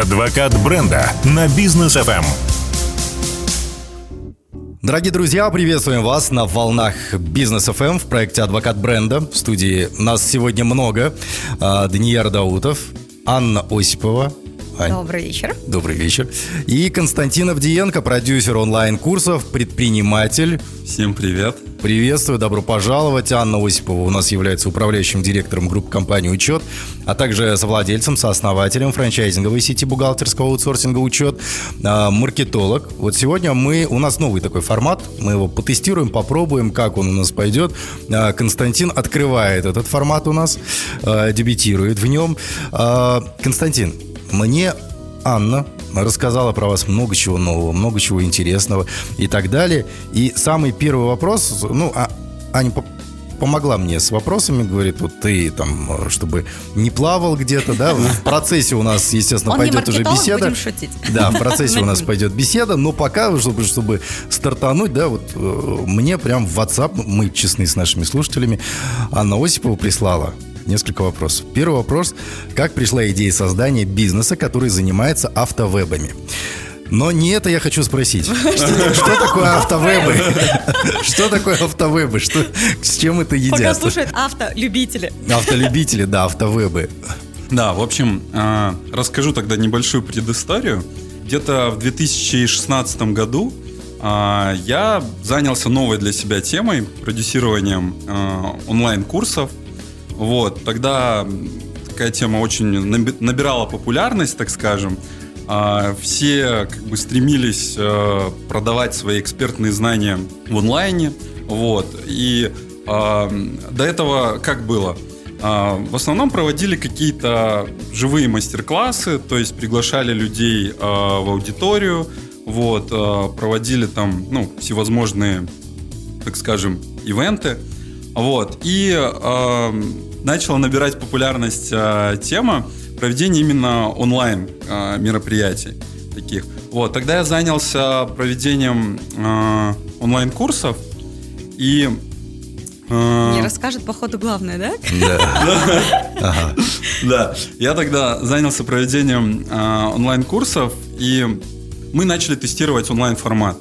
Адвокат бренда на бизнес FM. Дорогие друзья, приветствуем вас на волнах Бизнес FM в проекте Адвокат бренда. В студии нас сегодня много. А, Данияр Даутов, Анна Осипова, Ань. Добрый вечер. Добрый вечер. И Константин Авдиенко, продюсер онлайн-курсов, предприниматель. Всем привет. Приветствую, добро пожаловать. Анна Осипова у нас является управляющим директором группы компании «Учет», а также совладельцем, сооснователем франчайзинговой сети бухгалтерского аутсорсинга «Учет», а, маркетолог. Вот сегодня мы, у нас новый такой формат, мы его потестируем, попробуем, как он у нас пойдет. А, Константин открывает этот формат у нас, а, дебютирует в нем. Константин, мне Анна рассказала про вас много чего нового, много чего интересного и так далее. И самый первый вопрос, ну, а, Аня помогла мне с вопросами, говорит, вот ты там, чтобы не плавал где-то, да, в процессе у нас, естественно, Он пойдет уже беседа. Да, в процессе у нас пойдет беседа, но пока, чтобы, чтобы стартануть, да, вот э, мне прям в WhatsApp, мы честны с нашими слушателями, Анна Осипова прислала несколько вопросов. Первый вопрос. Как пришла идея создания бизнеса, который занимается автовебами? Но не это я хочу спросить. Что, такое автовебы? Что такое автовебы? Что, с чем это едят? Пока слушают автолюбители. Автолюбители, да, автовебы. Да, в общем, а, расскажу тогда небольшую предысторию. Где-то в 2016 году а, я занялся новой для себя темой, продюсированием а, онлайн-курсов вот, тогда такая тема очень набирала популярность, так скажем. А, все как бы стремились э, продавать свои экспертные знания в онлайне. Вот. И а, до этого как было? А, в основном проводили какие-то живые мастер-классы, то есть приглашали людей в аудиторию, вот, проводили там ну, всевозможные, так скажем, ивенты. Вот. И э, начала набирать популярность э, тема проведения именно онлайн э, мероприятий таких. Вот. Тогда я занялся проведением э, онлайн-курсов и не расскажет, походу, главное, да? Да. Да. Я тогда занялся проведением онлайн-курсов, и мы начали тестировать онлайн-формат.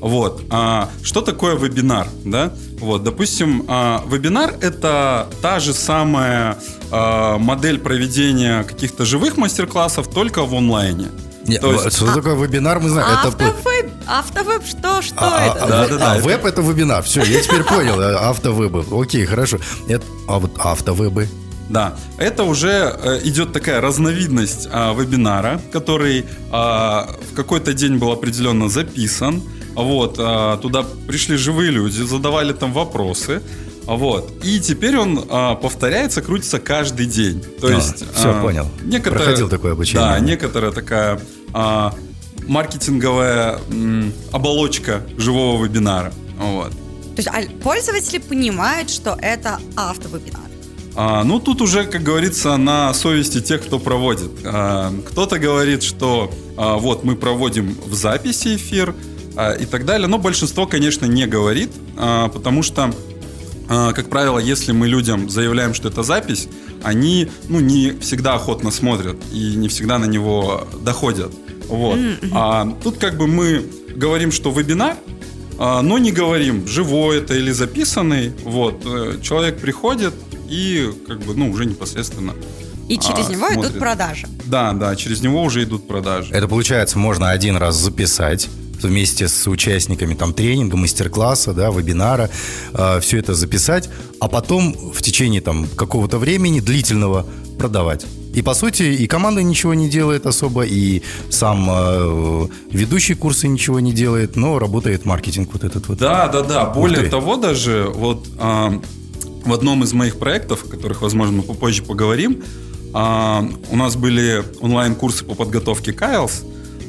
Вот. А, что такое вебинар? Да? Вот, допустим, а, вебинар это та же самая а, модель проведения каких-то живых мастер-классов, только в онлайне. Нет, То есть... Что такое вебинар, мы знаем. Автовеб, это... автовеб что? Что а, это? А, да, да, да, а это... веб это вебинар. Все, я теперь понял. Автовебы. Окей, хорошо. Это, а вот автовебы? Да, это уже э, идет такая разновидность а, вебинара, который а, в какой-то день был определенно записан, вот, а, туда пришли живые люди, задавали там вопросы. Вот. И теперь он а, повторяется, крутится каждый день. То а, есть. Все, а, понял. Некоторая, Проходил такое обучение. Да, некоторая такая а, маркетинговая м, оболочка живого вебинара. Вот. То есть а пользователи понимают, что это автовебинар. А, ну, тут уже, как говорится, на совести тех, кто проводит. А, кто-то говорит, что а, вот мы проводим в записи эфир, и так далее. Но большинство, конечно, не говорит, а, потому что, а, как правило, если мы людям заявляем, что это запись, они ну, не всегда охотно смотрят и не всегда на него доходят. Вот. А тут как бы мы говорим, что вебинар, но не говорим, живой это или записанный. Вот. Э, человек приходит и как бы, ну, уже непосредственно и через а, него смотрит. идут продажи. Да, да, через него уже идут продажи. Это получается, можно один раз записать, вместе с участниками там тренинга, мастер-класса, да, вебинара, э, все это записать, а потом в течение там какого-то времени длительного продавать. И по сути и команда ничего не делает особо, и сам э, ведущий курсы ничего не делает, но работает маркетинг вот этот вот. Да, да, да. Более того, даже вот э, в одном из моих проектов, о которых, возможно, мы попозже поговорим, э, у нас были онлайн-курсы по подготовке Кайлс.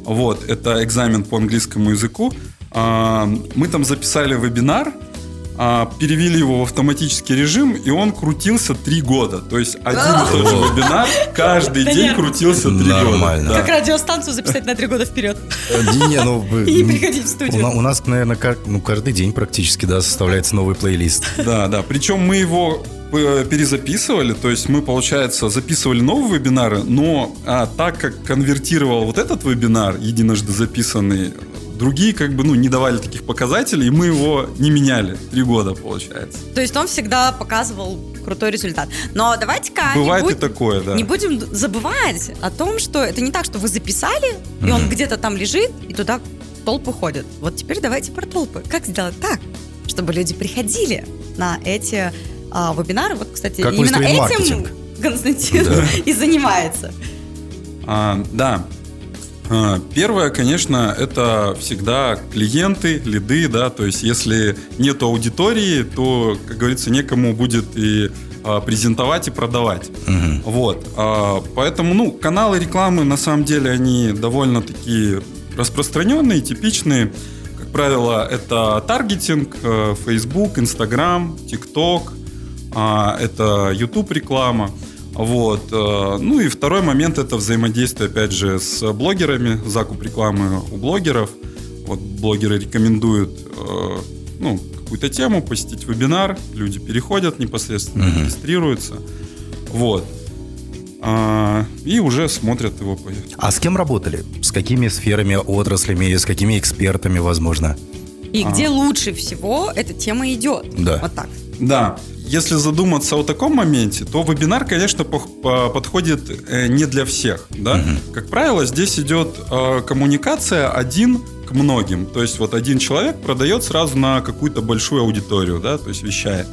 Вот, это экзамен по английскому языку. А, мы там записали вебинар, а, перевели его в автоматический режим, и он крутился три года. То есть один и тот же вебинар каждый день крутился три года. Нормально. Как радиостанцию записать на три года вперед. Э, не, ну... И не приходить в студию. У нас, наверное, ну, каждый день практически, да, составляется новый плейлист. Да, да. Причем мы его перезаписывали, то есть мы, получается, записывали новые вебинары, но а, так как конвертировал вот этот вебинар, единожды записанный, другие как бы, ну, не давали таких показателей, и мы его не меняли. Три года, получается. То есть он всегда показывал крутой результат. Но давайте-ка Бывает не, и такое, да. не будем забывать о том, что это не так, что вы записали, и он где-то там лежит, и туда толпы ходят. Вот теперь давайте про толпы. Как сделать так, чтобы люди приходили на эти а, вебинары? Вот, кстати, Как именно этим маркетинг? Константин и занимается. А, да. А, Первое, конечно, это всегда клиенты, лиды, да, то есть если нет аудитории, то, как говорится, некому будет и а, презентовать и продавать. Мгм. Вот, а, поэтому, ну, каналы рекламы, на самом деле, они довольно-таки распространенные, типичные. Как правило, это таргетинг, э, Facebook, Instagram, TikTok, это YouTube реклама. Вот. э, Ну и второй момент это взаимодействие, опять же, с блогерами, закуп рекламы у блогеров. Вот блогеры рекомендуют э, ну, какую-то тему, посетить вебинар, люди переходят непосредственно, Мгм. регистрируются. Вот. А, и уже смотрят его А с кем работали? С какими сферами, отраслями, с какими экспертами, возможно? И А. где лучше всего эта тема идет. Да. Вот так. Да, если задуматься о таком моменте, то вебинар, конечно, подходит э, не для всех. Да? Как правило, здесь идет э, коммуникация один к многим. То есть вот один человек продает сразу на какую-то большую аудиторию, да, то есть вещает.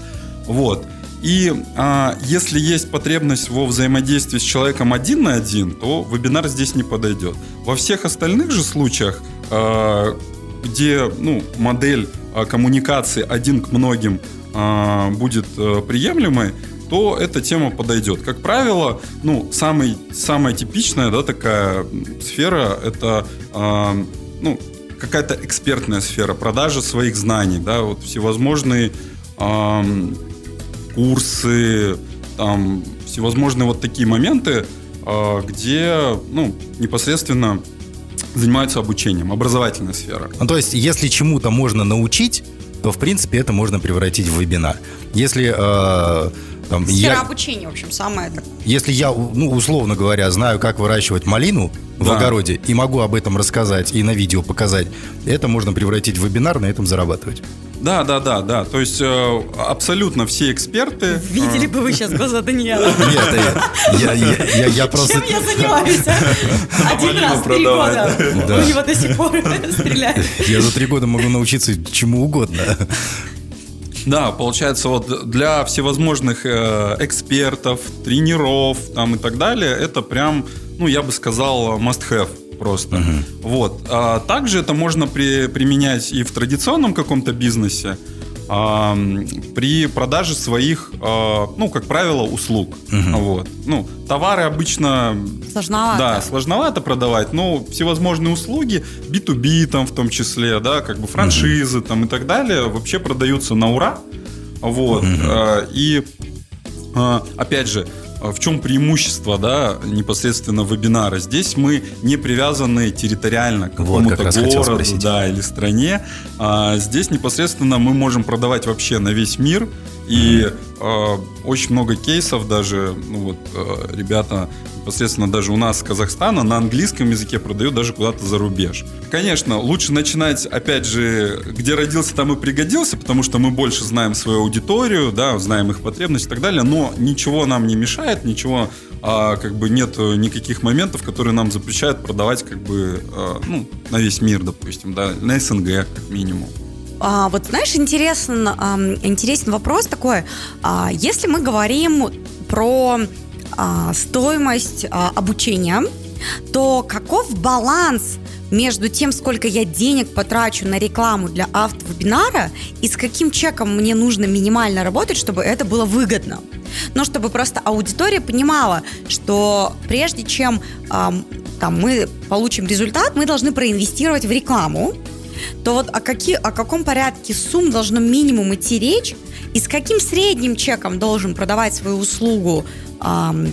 Вот. И а, если есть потребность во взаимодействии с человеком один на один, то вебинар здесь не подойдет. Во всех остальных же случаях, а, где ну, модель а, коммуникации один к многим а, будет а, приемлемой, то эта тема подойдет. Как правило, ну, самый, самая типичная да, такая сфера это а, ну, какая-то экспертная сфера, продажа своих знаний, да, вот всевозможные ам, курсы, там всевозможные вот такие моменты, а, где ну, непосредственно занимаются обучением, образовательная сфера. Ну, то есть, если чему-то можно научить, то, в принципе, это можно превратить в вебинар. Если, э, там, Сфера я, обучения, в общем, самая так. если я, ну, условно говоря, знаю, как выращивать малину в Да. огороде, и могу об этом рассказать и на видео показать, это можно превратить в вебинар, на этом зарабатывать. Да, да, да, да. То есть э, абсолютно все эксперты. Видели э, бы вы сейчас глаза Даниэла. Нет, я, я- я- я- я просто... Чем я занимаюсь? Один раз в три года. Да. У него до сих пор стреляет. Я за три года могу научиться чему угодно. Да, получается, вот для всевозможных э, экспертов, тренеров там и так далее, это прям, ну, я бы сказал, must-have просто. Вот. А также это можно при- применять и в традиционном каком-то бизнесе, а, при продаже своих, а, ну, как правило, услуг. Вот. Ну, товары обычно Сложновато. да, сложновато продавать, но всевозможные услуги, B2B там в том числе, да, как бы франшизы там и так далее, вообще продаются на ура. Вот. э, И э, опять же, в чем преимущество, да, непосредственно вебинара? Здесь мы не привязаны территориально к Вот, как какому-то хотел городу, да, или стране. А здесь непосредственно мы можем продавать вообще на весь мир. И э, очень много кейсов даже, ну вот, э, ребята непосредственно даже у нас Казахстана на английском языке продают даже куда-то за рубеж. Конечно, лучше начинать, опять же, где родился, там и пригодился, потому что мы больше знаем свою аудиторию, да, знаем их потребности и так далее, но ничего нам не мешает, ничего, а, как бы нет никаких моментов, которые нам запрещают продавать, как бы, а, ну, на весь мир, допустим, да, на СНГ, как минимум. А, вот знаешь, интересен, ам, интересен вопрос такой. А, если мы говорим про а, стоимость а, обучения, то каков баланс между тем, сколько я денег потрачу на рекламу для автовебинара и с каким чеком мне нужно минимально работать, чтобы это было выгодно? Ну, чтобы просто аудитория понимала, что прежде чем ам, там, мы получим результат, мы должны проинвестировать в рекламу, то вот о, какие, о каком порядке сумм должно минимум идти речь, и с каким средним чеком должен продавать свою услугу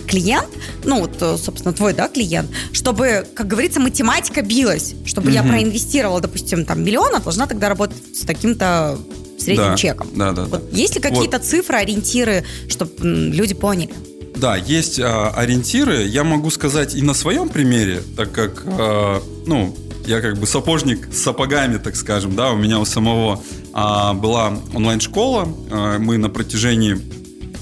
клиент, ну вот, э, собственно, твой, да, клиент, чтобы, как говорится, математика билась, чтобы я Мгм. проинвестировала, допустим, там, миллион, а должна тогда работать с таким-то средним Да, чеком. да, да, Вот да. есть ли какие-то цифры, ориентиры, чтобы люди поняли? Да, есть а, ориентиры. Я могу сказать и на своем примере, так как, а, ну, я как бы сапожник с сапогами, так скажем, да, у меня у самого а, была онлайн-школа, а, мы на протяжении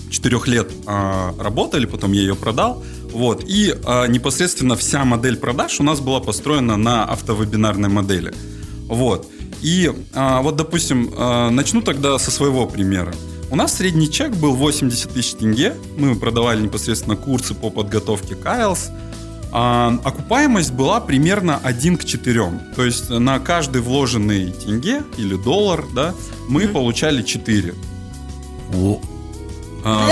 четырех лет а, работали, потом я ее продал, вот, и а, непосредственно вся модель продаж у нас была построена на автовебинарной модели, вот, и а, вот, допустим, а, начну тогда со своего примера. У нас средний чек был 80 тысяч тенге. Мы продавали непосредственно курсы по подготовке к IELTS. А, окупаемость была примерно 1 к 4. То есть на каждый вложенный тенге или доллар, да, мы получали 4. А,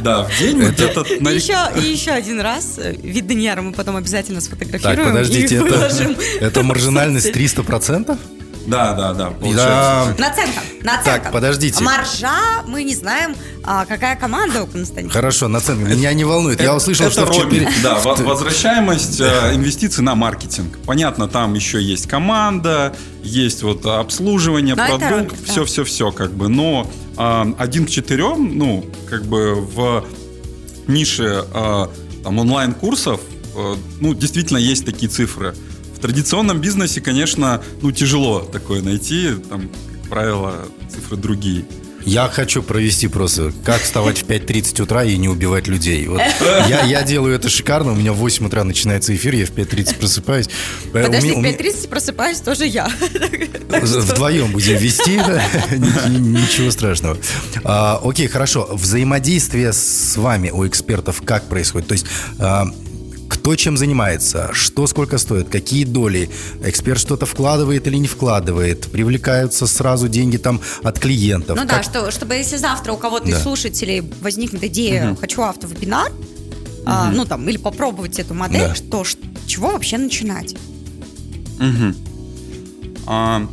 да, в день мы где-то на еще, и еще один раз э, вид Данияра мы потом обязательно сфотографируем Так, подождите, и это, выложим. это маржинальность в соцсети. 300%? Да, да, да. Да. Получается. Наценка, наценка. Так, подождите. Маржа, мы не знаем, а, какая команда у Константина. Хорошо, наценка. Меня не волнует. Я услышал, это что в роуминг, 4... да, во- возвращаемость э, инвестиций на маркетинг. Понятно, там еще есть команда, есть вот обслуживание, Но это продукт, да. все-все-все, как бы. Но один к четырем, ну, как бы в нише э, там онлайн-курсов, э, ну, действительно есть такие цифры. В традиционном бизнесе, конечно, ну, тяжело такое найти, там, как правило, цифры другие. Я хочу провести просто, как вставать в 5.30 утра и не убивать людей. Вот я, я делаю это шикарно, у меня в 8 утра начинается эфир, я в 5.30 просыпаюсь. Э, Подожди, в меня- 5.30 просыпаюсь тоже я. Вдвоем будем вести, ничего страшного. А, окей, хорошо. Взаимодействие с вами у экспертов как происходит? То есть а, кто чем занимается, что сколько стоит, какие доли, эксперт что-то вкладывает или не вкладывает, привлекаются сразу деньги там от клиентов. Ну да, Как- что, чтобы если завтра у кого-то Да. из слушателей возникнет идея «хочу автовебинар», а, ну там, или попробовать эту модель, Да. то ш- чего вообще начинать? Мгм. А,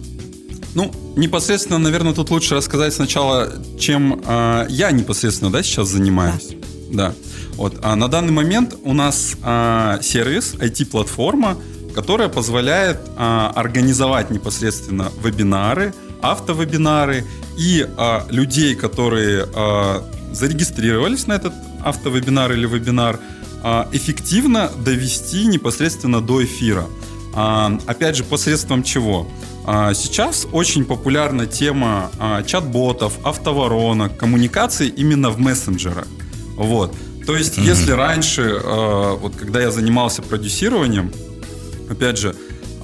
ну, непосредственно, наверное, тут лучше рассказать сначала, чем а, я непосредственно, да, сейчас занимаюсь. Да. Вот. А на данный момент у нас а, сервис, IT-платформа, которая позволяет а, организовать непосредственно вебинары, автовебинары и а, людей, которые а, зарегистрировались на этот автовебинар или вебинар, а, эффективно довести непосредственно до эфира. А, Опять же, посредством чего? А, Сейчас очень популярна тема а, чат-ботов, автоворонок, коммуникации именно в мессенджерах. Вот. То есть, если раньше, а, вот когда я занимался продюсированием, опять же,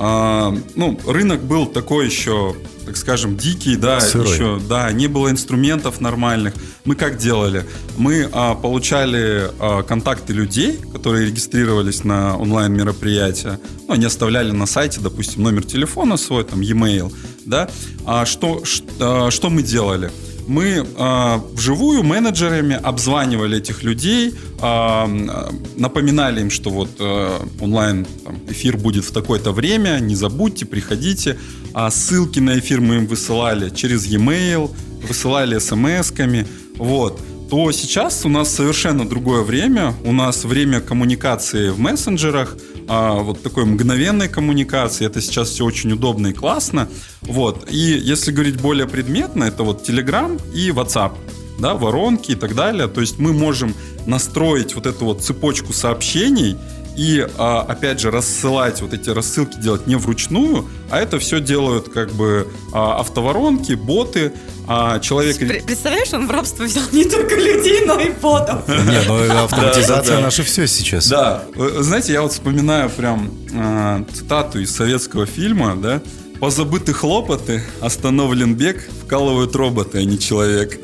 а, ну, рынок был такой еще, так скажем, дикий, да, Сырой. еще, да, не было инструментов нормальных. Мы как делали? Мы а, получали а, контакты людей, которые регистрировались на онлайн-мероприятия, ну, они оставляли на сайте, допустим, номер телефона свой, там, e-mail, да, а что, а, что мы делали? Мы а, вживую менеджерами обзванивали этих людей, м, напоминали им, что вот а, онлайн там, эфир будет в такое-то время, не забудьте, приходите. А ссылки на эфир мы им высылали через e-mail, высылали смс-ками. Вот то сейчас у нас совершенно другое время. У нас время коммуникации в мессенджерах, а, вот такой мгновенной коммуникации. Это сейчас все очень удобно и классно. Вот. И если говорить более предметно, это вот Telegram и WhatsApp. Да, воронки и так далее. То есть мы можем настроить вот эту вот цепочку сообщений и, а, опять же, рассылать вот эти рассылки делать не вручную, а это все делают как бы а, автоворонки, боты, а человек... Пр- Представляешь, он в рабство взял не только людей, но и ботов. Не, ну автоматизация да, да. наше все сейчас. Да, знаете, я вот вспоминаю прям э, цитату из советского фильма, да, «Позабыты хлопоты, остановлен бег, вкалывают роботы, а не человек».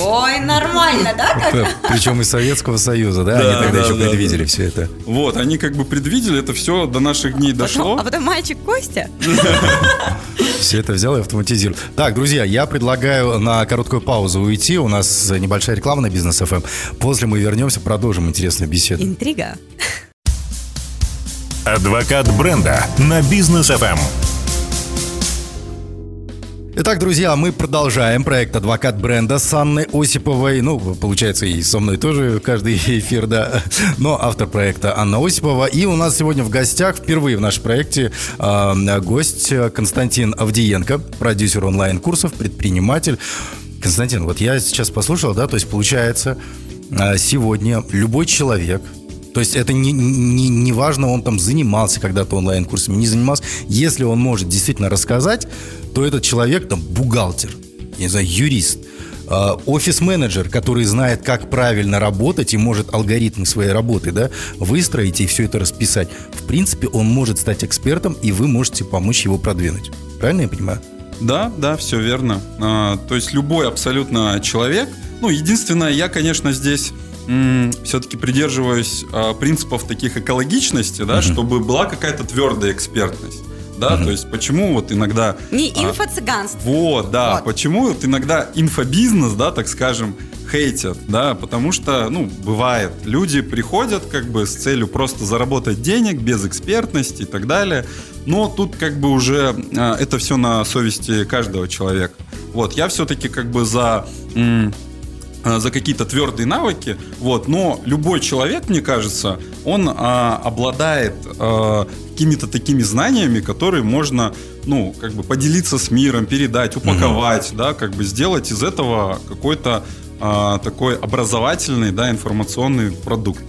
Ой, нормально, да? как? Причем из Советского Союза, да? Они тогда да, еще предвидели все это. Вот, они как бы предвидели, это все до наших дней дошло. Потом- а потом мальчик Костя. Все это взял и автоматизировал. Так, друзья, я предлагаю на короткую паузу уйти. У нас небольшая реклама на бизнес ФМ. После мы вернемся, продолжим интересную беседу. Интрига. Адвокат бренда на бизнес ФМ. Итак, друзья, мы продолжаем проект «Адвокат бренда» с Анной Осиповой. Ну, получается, и со мной тоже каждый эфир, да. Но автор проекта Анна Осипова. И у нас сегодня в гостях, впервые в нашем проекте, э, гость Константин Авдиенко, продюсер онлайн-курсов, предприниматель. Константин, вот я сейчас послушал, да, то есть получается, э, сегодня любой человек, то есть это не, не, не важно, он там занимался когда-то онлайн-курсами, не занимался. Если он может действительно рассказать, то этот человек там бухгалтер, не знаю, юрист, э, офис-менеджер, который знает, как правильно работать и может алгоритмы своей работы да, выстроить и все это расписать. В принципе, он может стать экспертом, и вы можете помочь его продвинуть. Правильно я понимаю? Да, да, все верно. А, то есть любой абсолютно человек. Ну, единственное, я, конечно, здесь все-таки придерживаюсь а, принципов таких экологичности, да, угу. чтобы была какая-то твердая экспертность. Да, угу. то есть почему вот иногда... Не а, инфо-цыганство. Вот, да, вот. почему вот иногда инфобизнес, да, так скажем, хейтят, да, потому что, ну, бывает, люди приходят как бы с целью просто заработать денег без экспертности и так далее, но тут как бы уже а, это все на совести каждого человека. Вот, я все-таки как бы за а, за какие-то твердые навыки, вот, но любой человек, мне кажется, он а, обладает а, какими-то такими знаниями, которые можно, ну, как бы поделиться с миром, передать, упаковать, угу. да, как бы сделать из этого какой-то а, такой образовательный, да, информационный продукт.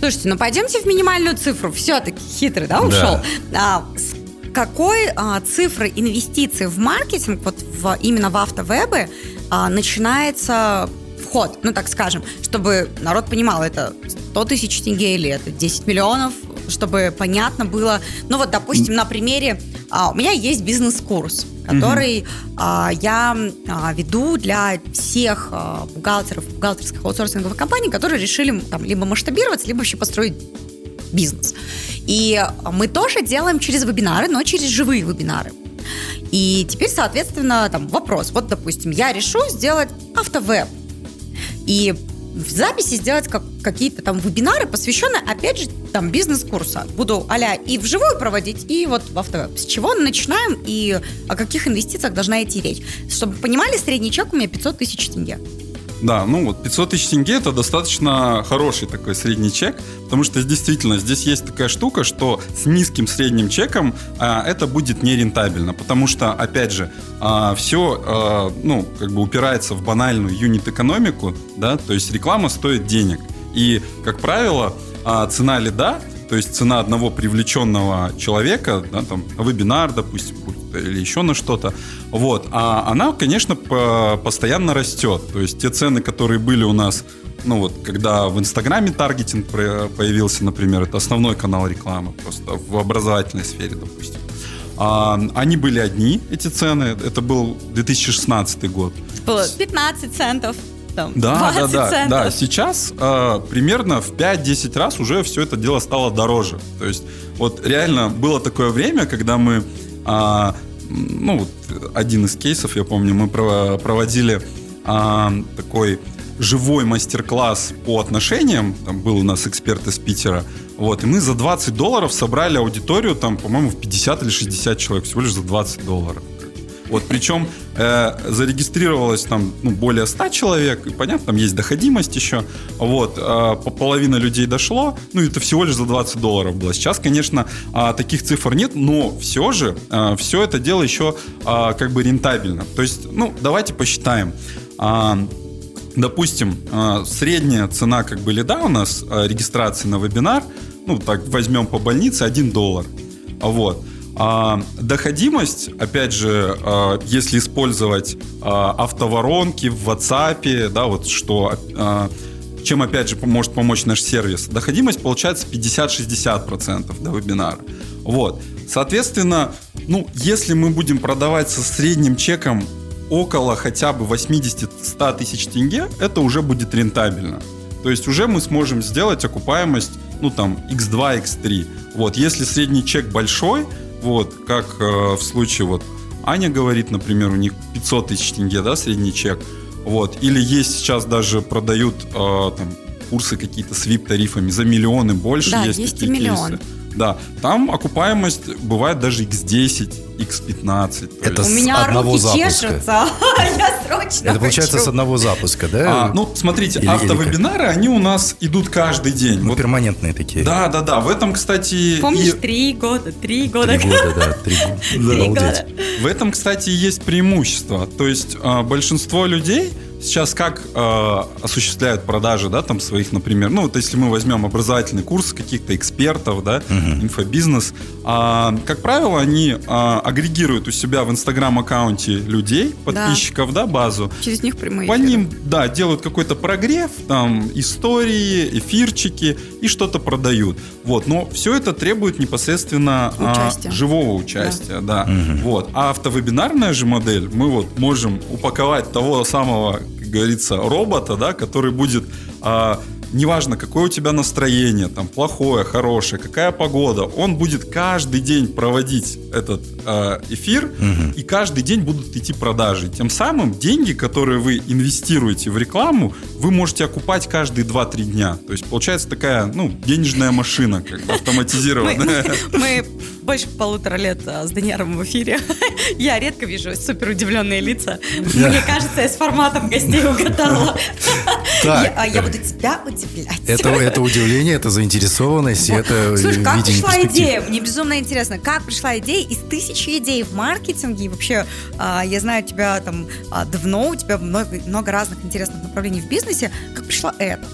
Слушайте, ну пойдемте в минимальную цифру. Все-таки хитрый, да, ушел? Да. А, с какой а, цифры инвестиций в маркетинг, вот в, именно в автовебы, а, начинается вход, ну так скажем, чтобы народ понимал, это 100 тысяч тенге или это 10 миллионов, чтобы понятно было. Ну вот, допустим, на примере, а, у меня есть бизнес-курс, который mm-hmm. а, я а, веду для всех а, бухгалтеров, бухгалтерских аутсорсинговых компаний, которые решили там либо масштабироваться, либо вообще построить бизнес. И мы тоже делаем через вебинары, но через живые вебинары. И теперь, соответственно, там вопрос. Вот, допустим, я решу сделать автовеб. И в записи сделать как, какие-то там вебинары, посвященные, опять же, там, бизнес-курса. Буду а и вживую проводить, и вот в авто. С чего начинаем и о каких инвестициях должна идти речь? Чтобы понимали, средний чек у меня 500 тысяч тенге. Да, ну вот 500 тысяч тенге это достаточно хороший такой средний чек, потому что действительно здесь есть такая штука, что с низким средним чеком а, это будет нерентабельно, потому что, опять же, а, все, а, ну, как бы упирается в банальную юнит-экономику, да, то есть реклама стоит денег. И, как правило, а, цена лида то есть цена одного привлеченного человека, да, там, вебинар, допустим, или еще на что-то, вот, а она, конечно, по постоянно растет. То есть те цены, которые были у нас, ну вот, когда в Инстаграме таргетинг появился, например, это основной канал рекламы, просто в образовательной сфере, допустим. А, они были одни, эти цены, это был 2016 год. Было 15 центов там да, 20 да, да, центов. Да, сейчас э, примерно в 5-10 раз уже все это дело стало дороже. То есть вот реально было такое время, когда мы, э, ну вот один из кейсов, я помню, мы проводили э, такой живой мастер-класс по отношениям, там был у нас эксперт из Питера, вот, и мы за 20 долларов собрали аудиторию, там, по-моему, в 50 или 60 человек, всего лишь за 20 долларов. Вот причем э, зарегистрировалось там ну, более 100 человек, и понятно, там есть доходимость еще. Вот, э, половина людей дошло, ну это всего лишь за 20 долларов было. Сейчас, конечно, э, таких цифр нет, но все же э, все это дело еще э, как бы рентабельно. То есть, ну, давайте посчитаем. Э, допустим, э, средняя цена как бы лида у нас э, регистрации на вебинар, ну так возьмем по больнице 1 доллар. Вот. А, доходимость, опять же, а, если использовать а, автоворонки в WhatsApp, да, вот что, а, чем, опять же, может помочь наш сервис, доходимость получается 50-60% до вебинара. Вот. Соответственно, ну, если мы будем продавать со средним чеком около хотя бы 80-100 тысяч тенге, это уже будет рентабельно. То есть уже мы сможем сделать окупаемость, ну там, x2, x3. Вот, если средний чек большой, вот, как э, в случае вот Аня говорит, например, у них 500 тысяч тенге, да, средний чек. Вот. Или есть сейчас даже продают э, там курсы какие-то с VIP-тарифами за миллионы больше. Да, есть, есть и миллион. Кейсы. Да, там окупаемость бывает даже x10, x15. то Это У меня одного руки запуска. чешутся. Я срочно Это получается хочу. с одного запуска, да? А, ну, смотрите, Или- или автовебинары, они у нас идут каждый день. Ну, Вот перманентные такие. Да, да, да. В этом, кстати, Помнишь, и- три года, три года. Три года, да. Три года. в этом, кстати, и есть преимущество. То есть а, большинство людей сейчас как а, осуществляют продажи, да, там своих, например, ну вот если мы возьмем образовательный курс каких-то экспертов, да, инфобизнес, а, как правило, они а, агрегируют у себя в Инстаграм аккаунте людей, подписчиков, да, базу, Через них прямые по эфиры. ним, да, делают какой-то прогрев, там, истории, эфирчики и что-то продают. Вот, но все это требует непосредственно а, Участия. живого участия, да. Вот. А автовебинарная же модель, мы вот можем упаковать того самого, как говорится, робота, да, который будет а, Неважно, какое у тебя настроение, там плохое, хорошее, какая погода, он будет каждый день проводить этот э, эфир, и каждый день будут идти продажи. Тем самым деньги, которые вы инвестируете в рекламу, вы можете окупать каждые 2-3 дня. То есть получается такая, ну, денежная машина, как бы автоматизированная. мы больше полутора лет а, с Даниэром в эфире. Я редко вижу супер удивленные лица. Мне кажется, я с форматом гостей угадала. Так. Я, а я буду тебя удивлять. Это, это удивление, это заинтересованность, и это Слушай, как пришла идея? Мне безумно интересно, как пришла идея из тысячи идей в маркетинге? И вообще, а, я знаю тебя там давно, у тебя много, много разных интересных направлений в бизнесе. Как пришла это?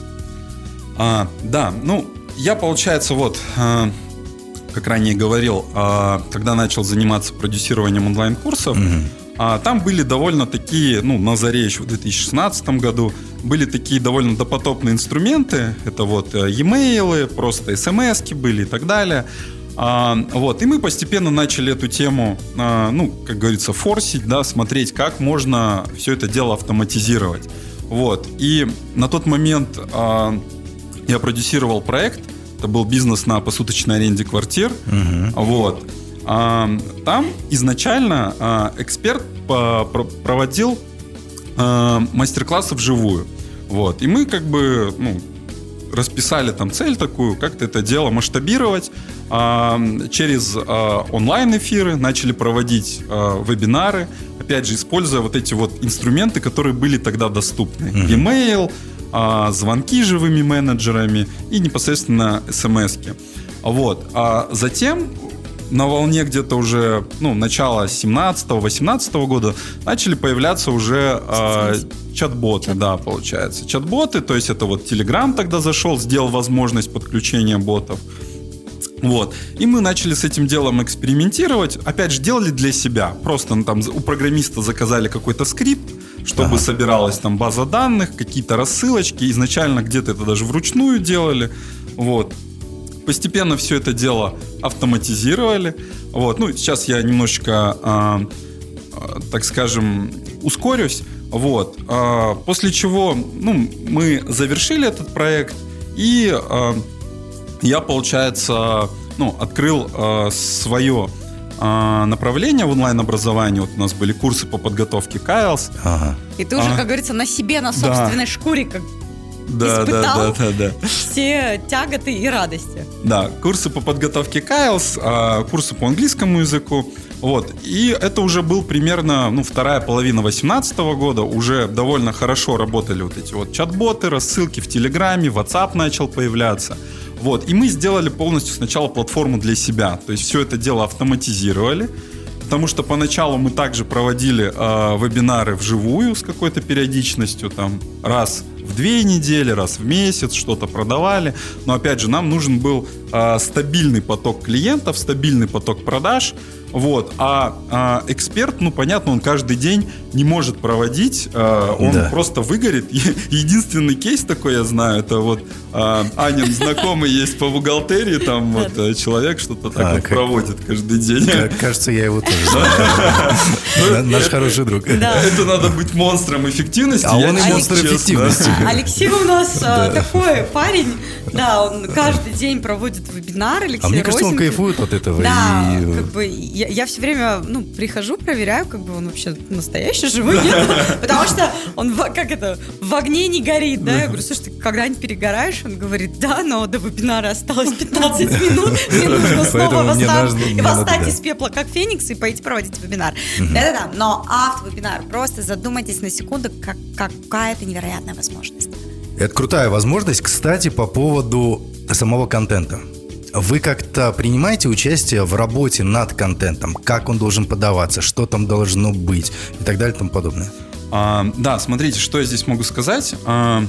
А, да, ну, я, получается, вот, а, как ранее говорил, а, когда начал заниматься продюсированием онлайн-курсов, а, там были довольно такие, ну, на заре еще в 2016 году, были такие довольно допотопные инструменты. Это вот э, e-mail, просто смс были и так далее. А, вот, и мы постепенно начали эту тему, а, ну, как говорится, форсить, да, смотреть, как можно все это дело автоматизировать. Вот, и на тот момент а, я продюсировал проект, это был бизнес на посуточной аренде квартир, вот. А, там изначально а, эксперт по- про- проводил а, мастер-классы вживую, вот. И мы как бы, ну, расписали там цель такую, как-то это дело масштабировать. А, через а, онлайн-эфиры начали проводить а, вебинары, опять же, используя вот эти вот инструменты, которые были тогда доступны. E-mail, а, звонки живыми менеджерами и непосредственно смс-ки. Вот. А затем на волне где-то уже, ну, начала 17-18 года начали появляться уже а, чат-боты, да, получается. Чат-боты, то есть это вот Telegram тогда зашел, сделал возможность подключения ботов. Вот. И мы начали с этим делом экспериментировать. Опять же, делали для себя. Просто ну, там у программиста заказали какой-то скрипт, чтобы собиралась там база данных, какие-то рассылочки. Изначально где-то это даже вручную делали. Вот. Постепенно все это дело автоматизировали. Вот. Ну, сейчас я немножечко, а, а, так скажем, ускорюсь. Вот. А, после чего ну, мы завершили этот проект, и а, я, получается, ну, открыл а, свое а, направление в онлайн-образовании. Вот у нас были курсы по подготовке к Ага. И ты уже, А. как говорится, на себе, на Да. собственной шкуре, как Да, да, Испытал? да, да, да. все тяготы и радости. Да, курсы по подготовке к IELTS, а, курсы по английскому языку. Вот. И это уже был примерно, ну, вторая половина 2018 года. Уже довольно хорошо работали вот эти вот чат-боты, рассылки в Телеграме, WhatsApp начал появляться. Вот. И мы сделали полностью сначала платформу для себя. То есть все это дело автоматизировали. Потому что поначалу мы также проводили э, вебинары вживую с какой-то периодичностью, там раз в две недели, раз в месяц что-то продавали. Но опять же, нам нужен был э, стабильный поток клиентов, стабильный поток продаж. Вот. А, а эксперт, ну понятно, он каждый день не может проводить, э, он Да. просто выгорит. Единственный кейс такой я знаю, это вот э, Анин знакомый есть по бухгалтерии, там вот э, человек что-то так А, вот как- проводит каждый день. Ка- Кажется, я его тоже знаю. На- Наш хороший друг. Это надо быть монстром эффективности. А он и монстр эффективности. Алексей у нас а, такой парень, да, он каждый день проводит вебинар, Алексей А мне кажется, он кайфует от этого. Да, как бы я, я все время, ну, прихожу, проверяю, как бы он вообще настоящий, живой, нет? Потому что он, как это, в огне не горит, да? Я говорю, слушай, ты когда-нибудь перегораешь? Он говорит, да, но до вебинара осталось 15 минут, мне нужно снова восстать, из пепла, как феникс, и пойти проводить вебинар. Да-да-да, но автовебинар, просто задумайтесь на секунду, как, какая это невероятная возможность. Это крутая возможность. Кстати, по поводу самого контента. Вы как-то принимаете участие в работе над контентом? Как он должен подаваться? Что там должно быть? И так далее и тому подобное. А, да, смотрите, что я здесь могу сказать. А,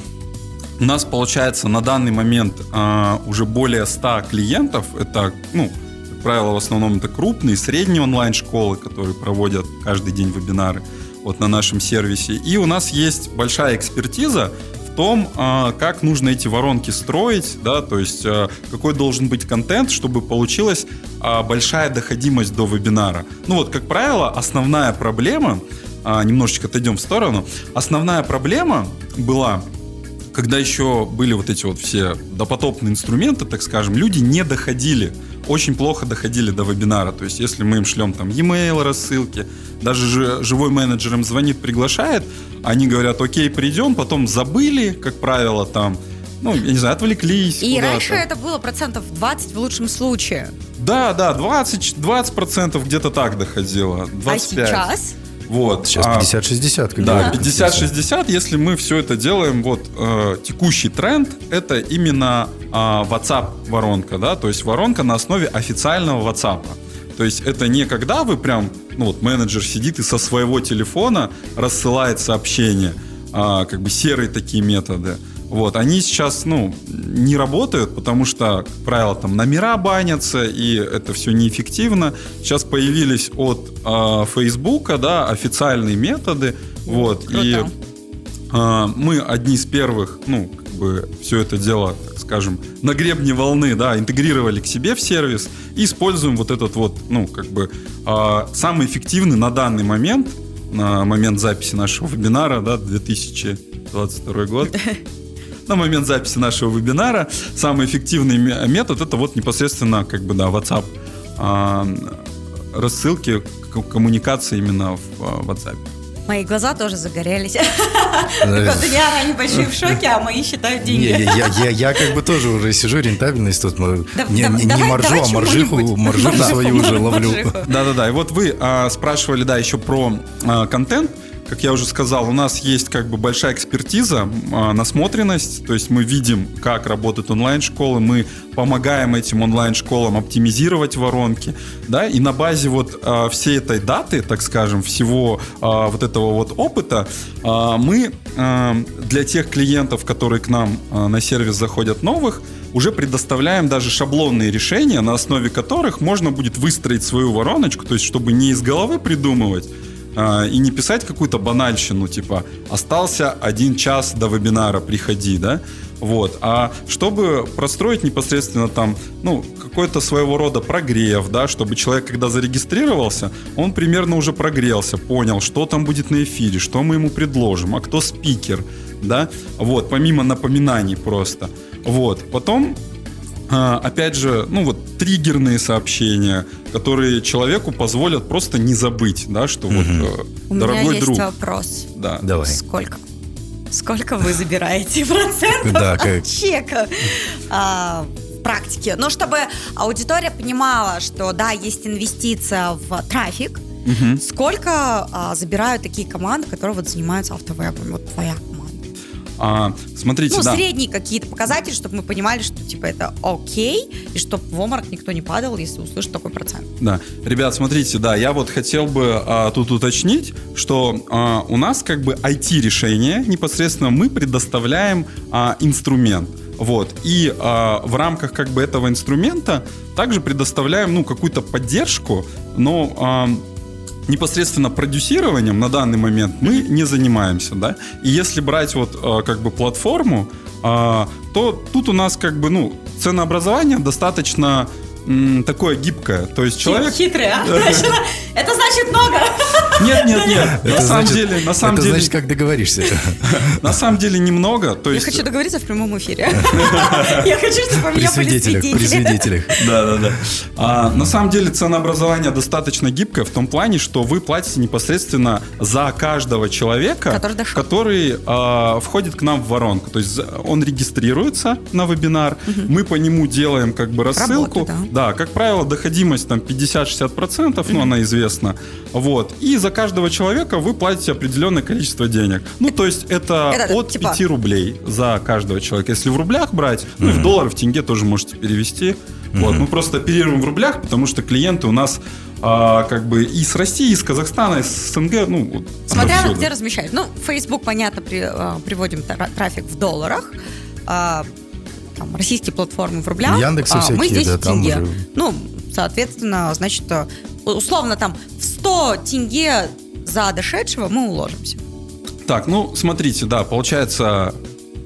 у нас получается на данный момент а, уже более 100 клиентов. Это, ну, как правило, в основном это крупные, средние онлайн-школы, которые проводят каждый день вебинары вот на нашем сервисе. И у нас есть большая экспертиза том, а, как нужно эти воронки строить, да, то есть а, какой должен быть контент, чтобы получилась а, большая доходимость до вебинара. Ну вот, как правило, основная проблема, немножечко отойдем в сторону, основная проблема была когда еще были вот эти вот все допотопные инструменты, так скажем, люди не доходили, очень плохо доходили до вебинара. То есть, если мы им шлем там e-mail, рассылки, даже жи- живой менеджер им звонит, приглашает, они говорят, окей, придем, потом забыли, как правило, там, ну, я не знаю, отвлеклись И куда-то. раньше это было процентов 20 в лучшем случае. Да, да, 20, 20% где-то так доходило. 25. А сейчас? Вот. Сейчас А, 50-60. как Да, говорят. 50-60, если мы все это делаем, вот э, текущий тренд, это именно а, WhatsApp воронка, да, то есть воронка на основе официального WhatsApp. То есть это не когда вы прям, ну вот менеджер сидит и со своего телефона рассылает сообщения, а, как бы серые такие методы. Вот, они сейчас, ну, не работают, потому что, как правило, там номера банятся, и это все неэффективно. Сейчас появились от а, Фейсбука, да, официальные методы, вот, и Круто. а, мы одни из первых, ну, бы все это дело, так скажем, на гребне волны, да, интегрировали к себе в сервис и используем вот этот вот, ну, как бы а, самый эффективный на данный момент, на момент записи нашего вебинара, да, 2022 год. На момент записи нашего вебинара самый эффективный ме- метод это вот непосредственно как бы да WhatsApp а, рассылки коммуникации именно в а, WhatsApp. Мои глаза тоже загорелись. Диана, они большие в шоке, а мои считают Не, деньги. я, я, я, я как бы тоже уже сижу, рентабельность тут не, давай а Маржиху, свою уже ловлю. Да-да-да. И вот вы а, спрашивали, да, еще про а, контент. Как я уже сказал, у нас есть как бы большая экспертиза, а, насмотренность, то есть мы видим, как работают онлайн-школы, мы помогаем этим онлайн-школам оптимизировать воронки, да, и на базе вот а, всей этой даты, так скажем, всего а, вот этого вот опыта, мы для тех клиентов, которые к нам на сервис заходят новых, уже предоставляем даже шаблонные решения, на основе которых можно будет выстроить свою вороночку, то есть чтобы не из головы придумывать, а, и не писать какую-то банальщину, типа «остался один час до вебинара, приходи», да? Вот. А чтобы простроить непосредственно там, ну, какой-то своего рода прогрев, да, чтобы человек, когда зарегистрировался, он примерно уже прогрелся, понял, что там будет на эфире, что мы ему предложим, а кто спикер, да, вот, помимо напоминаний просто. Вот. Потом опять же, ну вот триггерные сообщения, которые человеку позволят просто не забыть, да, что вот э, У меня дорогой есть друг, вопрос. да. Давай. Сколько? Сколько вы забираете процентов Да, от как- чека а, в практике? Ну, чтобы аудитория понимала, что да, есть инвестиция в трафик. Мгм. Сколько а, забирают такие команды, которые вот занимаются автовебом? Вот твоя. А, смотрите, Ну, да. средние какие-то показатели, чтобы мы понимали, что типа это окей, и чтобы в обморок никто не падал, если услышит такой процент. Да, ребят, смотрите, да, я вот хотел бы а, тут уточнить, что а, у нас как бы IT-решение, непосредственно мы предоставляем а, инструмент. Вот. И а, в рамках как бы этого инструмента также предоставляем ну, какую-то поддержку, но а, непосредственно продюсированием на данный момент мы не занимаемся, да. И если брать вот а, как бы платформу, а, то тут у нас как бы ну ценообразование достаточно такое гибкое. То есть человек Хитрый, а? Это значит много. Нет, нет, нет. На самом деле, на самом это деле, значит, как договоришься. на самом деле немного. То Я есть, хочу договориться в прямом эфире. Я хочу, чтобы у меня были свидетелях, при свидетели. свидетелях. Да, да, да. А, на самом деле ценообразование достаточно гибкое в том плане, что вы платите непосредственно за каждого человека, Который а, входит к нам в воронку. То есть он регистрируется на вебинар, мы по нему делаем как бы рассылку. Да. как правило, доходимость там 50-60%, ну она известна. Вот. И за каждого человека вы платите определенное количество денег. Ну, то есть это, Это от типа- 5 рублей за каждого человека. Если в рублях брать, ну и в доллары, в тенге тоже можете перевести. Вот, мы просто оперируем в рублях, потому что клиенты у нас а, как бы и с России, и с Казахстана, и с СНГ, ну, вот Смотря на где размещают. Ну, Facebook, понятно, при- а, приводим тра- трафик в долларах. А, там, российские платформы в рублях. Яндексы а всякие, мы здесь да, в там тенге. уже- Ну, соответственно, значит, а, условно там в 100 тенге за дошедшего мы уложимся. Так, ну, смотрите, да, получается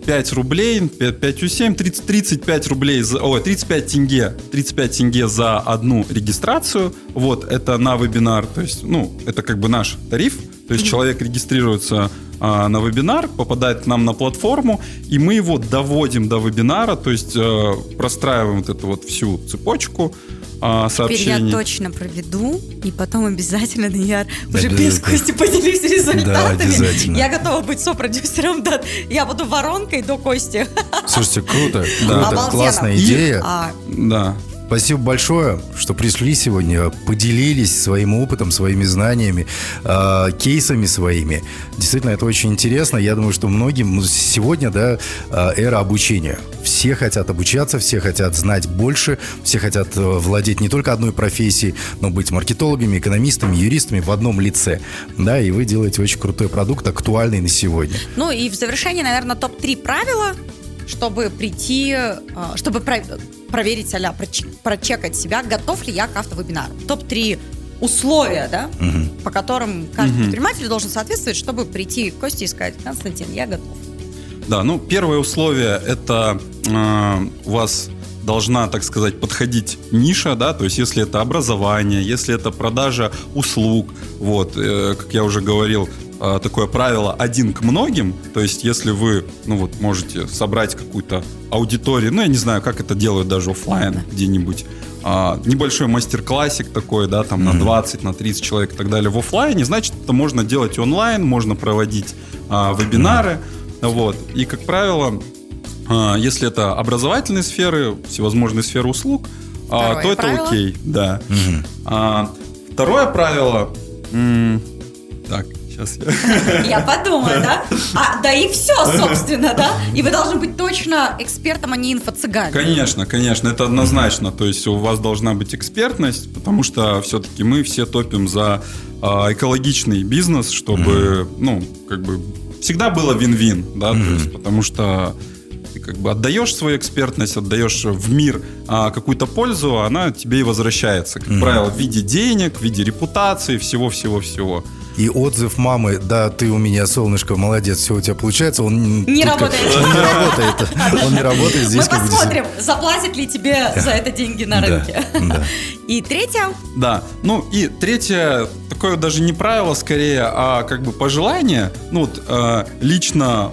5 рублей, 5 7, 30, 35 рублей, за, ой, 35 тенге, 35 тенге за одну регистрацию, вот, это на вебинар, то есть, ну, это как бы наш тариф, то есть человек регистрируется а, на вебинар, попадает к нам на платформу, и мы его доводим до вебинара, то есть э, простраиваем вот эту вот всю цепочку а, Теперь сообщений. я точно проведу, и потом обязательно, Данияр, уже без. Кости поделюсь результатами. Да. Я готова быть сопродюсером, да. Я буду воронкой до Кости. Слушайте, круто. Да. Круто, классная И- идея. А, Да. Спасибо большое, что пришли сегодня, поделились своим опытом, своими знаниями, э, кейсами своими. Действительно, это очень интересно. Я думаю, что многим ну, сегодня, да, э, эра обучения. Все хотят обучаться, все хотят знать больше, все хотят э, владеть не только одной профессией, но быть маркетологами, экономистами, юристами в одном лице. Да, и вы делаете очень крутой продукт, актуальный на сегодня. Ну и в завершении, наверное, топ-3 правила, чтобы прийти, э, чтобы про- проверить, а прочекать себя, готов ли я к автовебинару. Топ-3 условия, да, по которым каждый предприниматель должен соответствовать, чтобы прийти к Косте и сказать, Константин, я готов. Да, ну первое условие это э, у вас должна, так сказать, подходить ниша, да, то есть если это образование, если это продажа услуг, вот, э, как я уже говорил, э, такое правило один к многим, то есть если вы, ну вот, можете собрать какую-то аудиторию, ну я не знаю, как это делают даже оффлайн где-нибудь, а, небольшой мастер-классик такой, да, там на 20, на 30 человек и так далее в оффлайне, значит, это можно делать онлайн, можно проводить а, вебинары, вот, и, как правило, а, если это образовательные сферы, всевозможные сферы услуг, а, то это правило. окей, да. А, второе правило, м, так, сейчас я... Я подумаю, да? А, да и все, собственно, да? И вы должны быть точно экспертом, а не инфо-цыганом. Конечно, конечно, это однозначно. То есть у вас должна быть экспертность, потому что все-таки мы все топим за а, экологичный бизнес, чтобы, ну, как бы всегда было вин-вин, да, то есть, потому что ты как бы отдаешь свою экспертность, отдаешь в мир а, какую-то пользу, она тебе и возвращается, как правило, в виде денег, в виде репутации, всего-всего-всего. И отзыв мамы, да, ты у меня, солнышко, молодец, все у тебя получается, он Не как- работает. Он не работает. Он не работает здесь. Мы посмотрим, заплатят ли тебе за это деньги на Да, рынке. да. И третье, Да. Ну и третье, такое даже не правило скорее, а как бы пожелание. Ну вот э, лично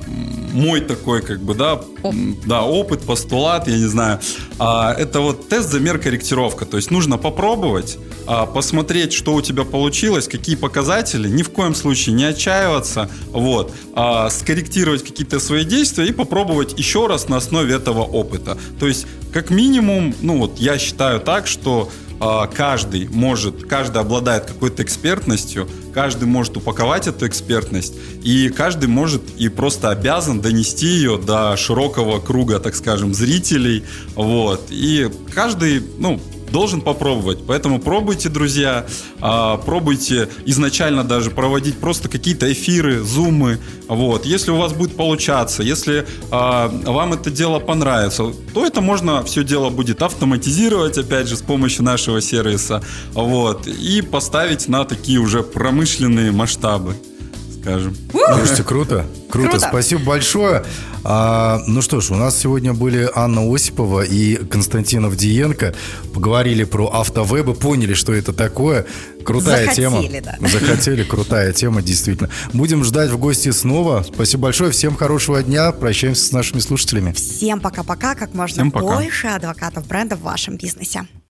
мой такой как бы, да, м, да, опыт, постулат, я не знаю. А, это вот тест, замер, корректировка. То есть нужно попробовать, а, посмотреть, что у тебя получилось, какие показатели, ни в коем случае не отчаиваться, вот, а, скорректировать какие-то свои действия и попробовать еще раз на основе этого опыта. То есть, как минимум, ну вот я считаю так, что каждый может, каждый обладает какой-то экспертностью, каждый может упаковать эту экспертность, и каждый может и просто обязан донести ее до широкого круга, так скажем, зрителей, вот, и каждый, ну, должен попробовать. Поэтому пробуйте, друзья, а, пробуйте изначально даже проводить просто какие-то эфиры, зумы. Вот. Если у вас будет получаться, если а, вам это дело понравится, то это можно все дело будет автоматизировать, опять же, с помощью нашего сервиса. Вот. И поставить на такие уже промышленные масштабы. Покажем. Слушайте, круто. Круто. Круто. Спасибо большое. А, ну что ж, у нас сегодня были Анна Осипова и Константин Авдиенко. Поговорили про автовебы, поняли, что это такое. Крутая Захотели, тема. да. Захотели, крутая тема, действительно. Будем ждать в гости снова. Спасибо большое. Всем хорошего дня. Прощаемся с нашими слушателями. Всем пока-пока, как можно Всем пока. больше адвокатов бренда в вашем бизнесе.